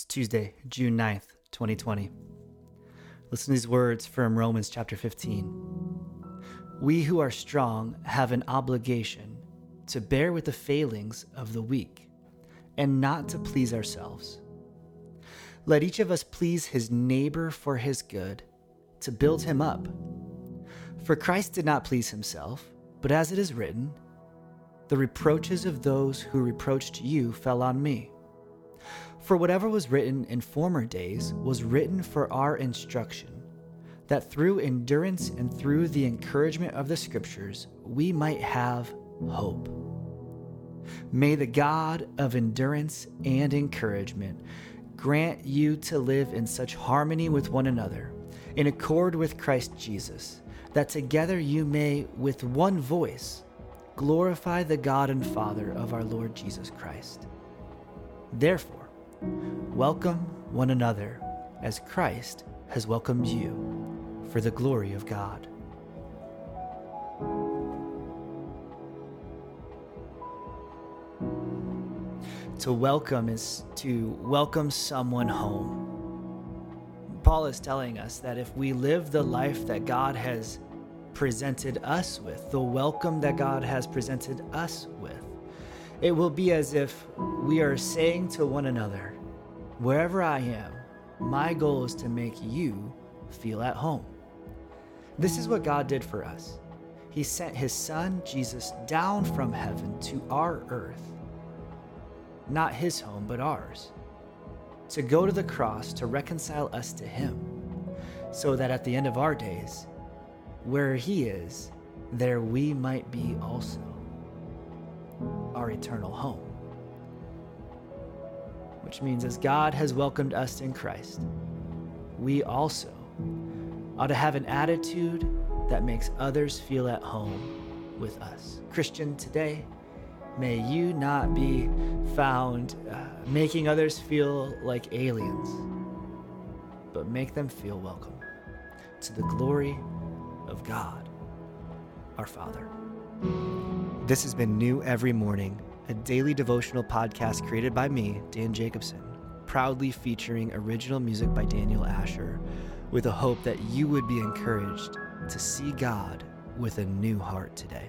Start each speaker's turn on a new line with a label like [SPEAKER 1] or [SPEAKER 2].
[SPEAKER 1] It's Tuesday, June 9th, 2020. Listen to these words from Romans chapter 15. We who are strong have an obligation to bear with the failings of the weak and not to please ourselves. Let each of us please his neighbor for his good, to build him up. For Christ did not please himself, but as it is written, the reproaches of those who reproached you fell on me. For whatever was written in former days was written for our instruction, that through endurance and through the encouragement of the Scriptures we might have hope. May the God of endurance and encouragement grant you to live in such harmony with one another, in accord with Christ Jesus, that together you may, with one voice, glorify the God and Father of our Lord Jesus Christ. Therefore, welcome one another as Christ has welcomed you for the glory of God. To welcome is to welcome someone home. Paul is telling us that if we live the life that God has presented us with, the welcome that God has presented us with, it will be as if we are saying to one another, wherever I am, my goal is to make you feel at home. This is what God did for us. He sent his son, Jesus, down from heaven to our earth not his home, but ours, to go to the cross to reconcile us to him, so that at the end of our days, where he is, there we might be also, our eternal home. Which means, as God has welcomed us in Christ, we also ought to have an attitude that makes others feel at home with us. Christian, today, May you not be found uh, making others feel like aliens, but make them feel welcome to the glory of God, our Father. This has been New Every Morning, a daily devotional podcast created by me, Dan Jacobson, proudly featuring original music by Daniel Asher, with a hope that you would be encouraged to see God with a new heart today.